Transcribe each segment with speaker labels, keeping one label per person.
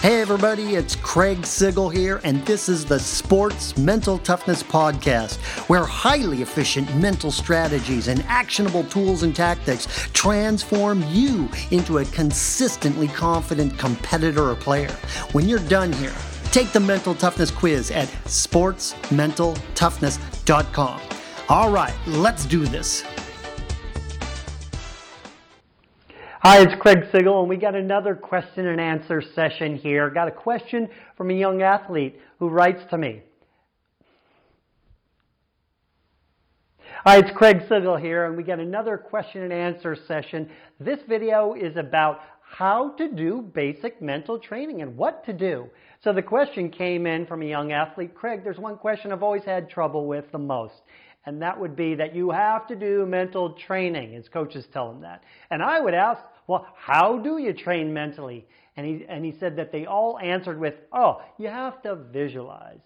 Speaker 1: Hey, everybody, it's Craig Sigl here, and this is the Sports Mental Toughness Podcast, where highly efficient mental strategies and actionable tools and tactics transform you into a consistently confident competitor or player. When you're done here, take the mental toughness quiz at sportsmentaltoughness.com. All right, let's do this. Hi, it's Craig Sigl, and we got another question and answer session here. Got a question from a young athlete who writes to me. Hi, it's Craig Sigl here, and we got another question and answer session. This video is about how to do basic mental training and what to do. So the question came in from a young athlete. Craig, there's one question I've always had trouble with the most and that would be that you have to do mental training. His coaches tell him that. And I would ask, well, how do you train mentally? And he, and he said that they all answered with, oh, you have to visualize.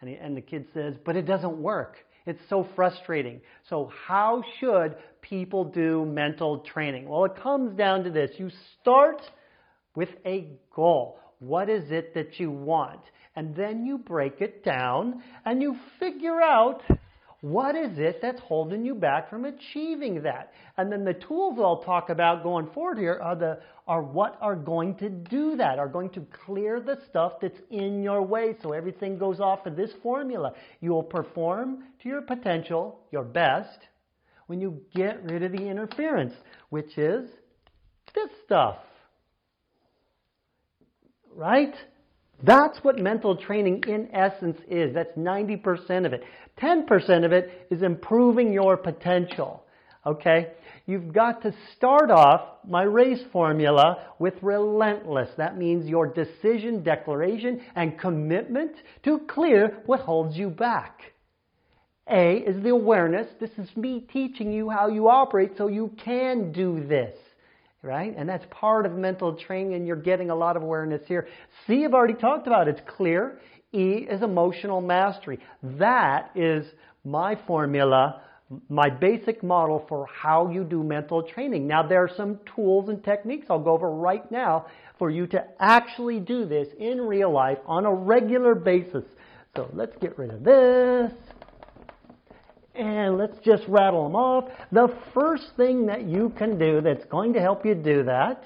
Speaker 1: And, he, and the kid says, but it doesn't work. It's so frustrating. So, how should people do mental training? Well, it comes down to this you start with a goal. What is it that you want? And then you break it down and you figure out what is it that's holding you back from achieving that? And then the tools I'll talk about going forward here are the are what are going to do that, are going to clear the stuff that's in your way so everything goes off of this formula. You will perform to your potential, your best, when you get rid of the interference, which is this stuff. Right? That's what mental training in essence is. That's 90% of it. 10% of it is improving your potential. Okay? You've got to start off my race formula with relentless. That means your decision, declaration, and commitment to clear what holds you back. A is the awareness. This is me teaching you how you operate so you can do this right? And that's part of mental training, and you're getting a lot of awareness here. C, I've already talked about. It's clear. E is emotional mastery. That is my formula, my basic model for how you do mental training. Now, there are some tools and techniques I'll go over right now for you to actually do this in real life on a regular basis. So let's get rid of this. And let's just rattle them off. The first thing that you can do that's going to help you do that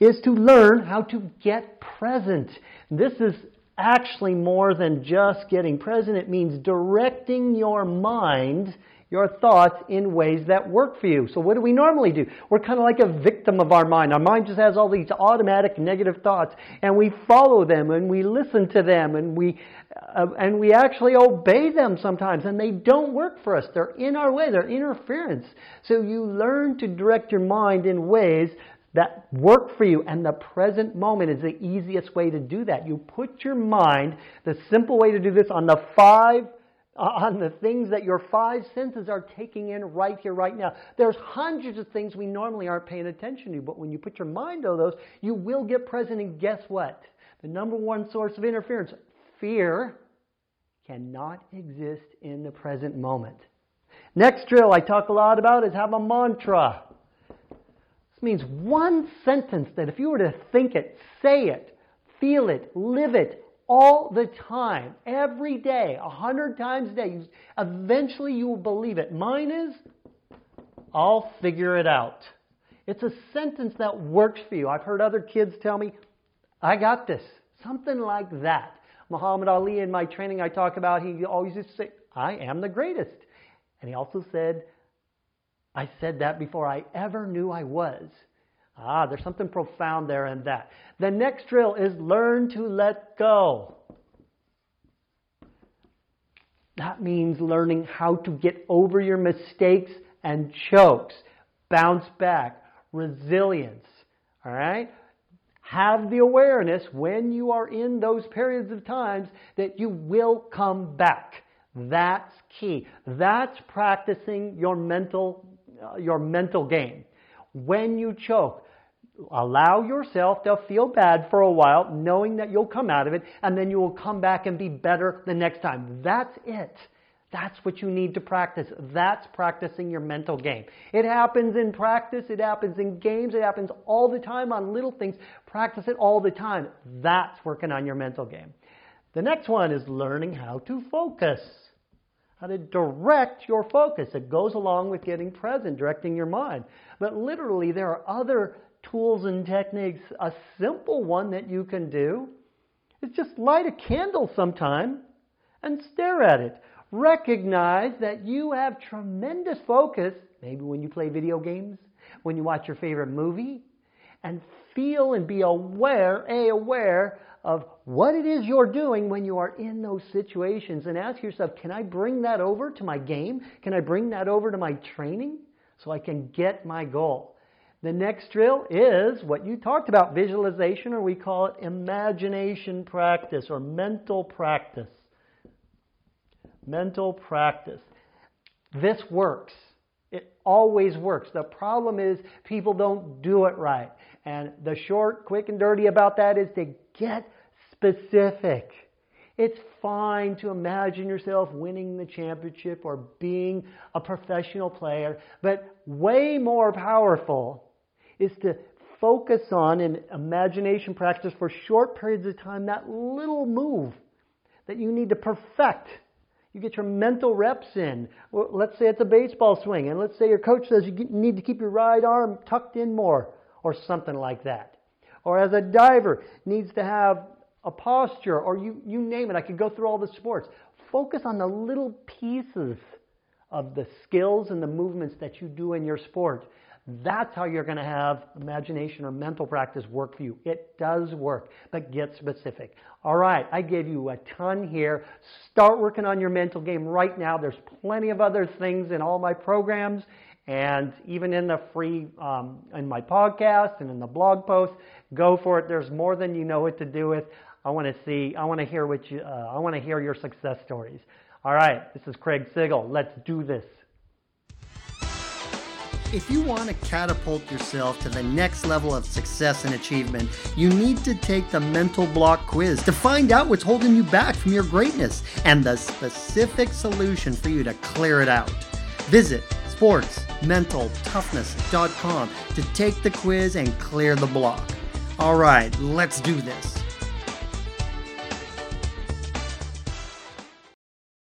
Speaker 1: is to learn how to get present. This is actually more than just getting present. It means directing your mind your thoughts in ways that work for you. So what do we normally do? We're kind of like a victim of our mind. Our mind just has all these automatic negative thoughts and we follow them and we listen to them and we uh, and we actually obey them sometimes and they don't work for us. They're in our way. They're interference. So you learn to direct your mind in ways that work for you. And the present moment is the easiest way to do that. You put your mind, the simple way to do this, on the five uh, on the things that your five senses are taking in right here, right now. There's hundreds of things we normally aren't paying attention to, but when you put your mind on those, you will get present. And guess what? The number one source of interference, fear, cannot exist in the present moment. Next drill I talk a lot about is have a mantra. Means one sentence that if you were to think it, say it, feel it, live it, all the time, every day, a hundred times a day. You, eventually you will believe it. Mine is, I'll figure it out. It's a sentence that works for you. I've heard other kids tell me, I got this. Something like that. Muhammad Ali in my training I talk about, he always used to say, I am the greatest. And he also said, I said that before I ever knew I was. Ah, there's something profound there in that. The next drill is learn to let go. That means learning how to get over your mistakes and chokes, bounce back, resilience. All right? Have the awareness when you are in those periods of times that you will come back. That's key. That's practicing your mental, Uh, your mental game. When you choke, Allow yourself to feel bad for a while, knowing that you'll come out of it, and then you will come back and be better the next time. That's it. That's what you need to practice. That's practicing your mental game. It happens in practice, it happens in games, it happens all the time on little things. Practice it all the time. That's working on your mental game. The next one is learning how to focus. How to direct your focus. It goes along with getting present, directing your mind. But literally, there are other tools and techniques. A simple one that you can do is just light a candle sometime and stare at it recognize that you have tremendous focus, maybe when you play video games, when you watch your favorite movie, and feel and be aware, A, aware of what it is you're doing when you are in those situations and ask yourself, can I bring that over to my game? Can I bring that over to my training so I can get my goal? The next drill is what you talked about, visualization, or we call it imagination practice or mental practice mental practice. This works. Always works. The problem is people don't do it right. And the short, quick, and dirty about that is to get specific. It's fine to imagine yourself winning the championship or being a professional player, but way more powerful is to focus on in imagination practice for short periods of time that little move that you need to perfect you get your mental reps in. Well, let's say it's a baseball swing, and let's say your coach says you need to keep your right arm tucked in more, or something like that. Or as a diver needs to have a posture, or you, you name it. I could go through all the sports. Focus on the little pieces of the skills and the movements that you do in your sport that's how you're going to have imagination or mental practice work for you. It does work, but get specific. All right, I gave you a ton here. Start working on your mental game right now. There's plenty of other things in all my programs and even in the free, um, in my podcast and in the blog post. Go for it. There's more than you know what to do with. I want to see, I want to hear what you, uh, I want to hear your success stories. All right, this is Craig Sigl. Let's do this.
Speaker 2: If you want to catapult yourself to the next level of success and achievement, you need to take the mental block quiz to find out what's holding you back from your greatness and the specific solution for you to clear it out. Visit sportsmentaltoughness.com to take the quiz and clear the block. All right, let's do this.